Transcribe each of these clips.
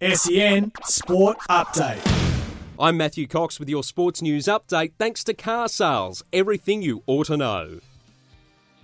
SEN Sport Update. I'm Matthew Cox with your sports news update thanks to car sales. Everything you ought to know.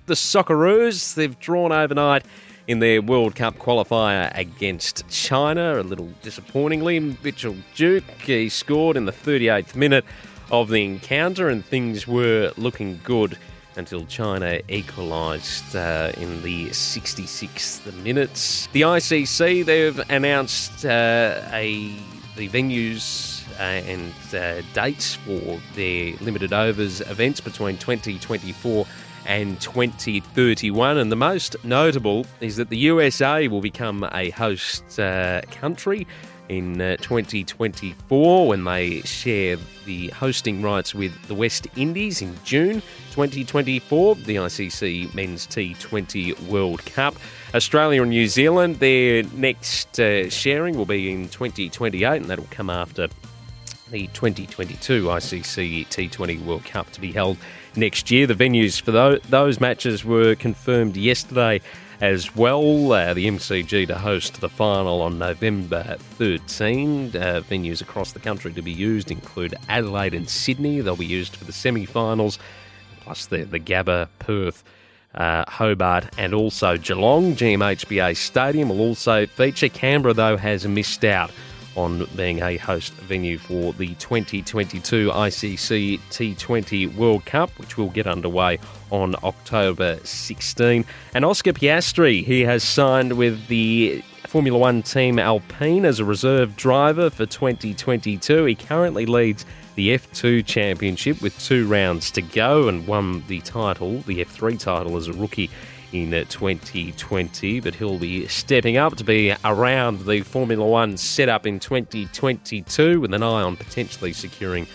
The Socceroos, they've drawn overnight in their World Cup qualifier against China. A little disappointingly, Mitchell Duke, he scored in the 38th minute of the encounter, and things were looking good until China equalised uh, in the 66th minutes. The ICC, they've announced uh, a the venues uh, and uh, dates for their limited overs events between 2024 and 2031. And the most notable is that the USA will become a host uh, country in uh, 2024 when they share the hosting rights with the West Indies in June 2024, the ICC Men's T20 World Cup. Australia and New Zealand, their next uh, sharing will be in 2028, and that'll come after the 2022 ICC T20 World Cup to be held next year. The venues for those, matches were confirmed yesterday as well. Uh, the MCG to host the final on November 13. Uh, venues across the country to be used include Adelaide and Sydney. They'll be used for the semi finals, plus the, the Gabba, Perth. Uh, Hobart and also Geelong. GMHBA Stadium will also feature. Canberra, though, has missed out on being a host venue for the 2022 ICC T20 World Cup, which will get underway on October 16. And Oscar Piastri, he has signed with the Formula One team Alpine as a reserve driver for 2022. He currently leads the F2 Championship with two rounds to go and won the title, the F3 title, as a rookie in 2020, but he'll be stepping up to be around the Formula One setup in 2022 with an eye on potentially securing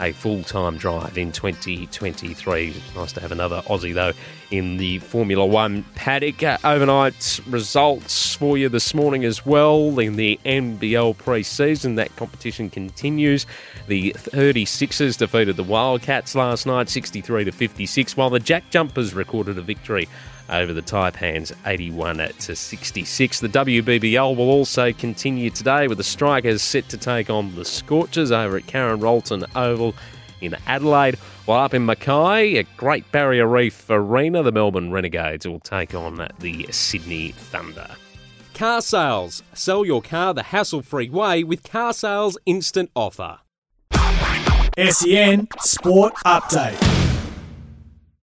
a full time drive in 2023. Nice to have another Aussie, though, in the Formula One paddock. Uh, overnight results for you this morning as well in the NBL pre season. That competition continues. The 36ers defeated the Wildcats last night, 63 to 56, while the Jack Jumpers recorded a victory over the Taipans 81 to 66. The WBBL will also continue today with the Strikers set to take on the Scorchers over at Karen Rolton Oval in Adelaide. While up in Mackay, a Great Barrier Reef Arena, the Melbourne Renegades will take on the Sydney Thunder. Car sales. Sell your car the hassle free way with Car Sales Instant Offer. SEN Sport Update.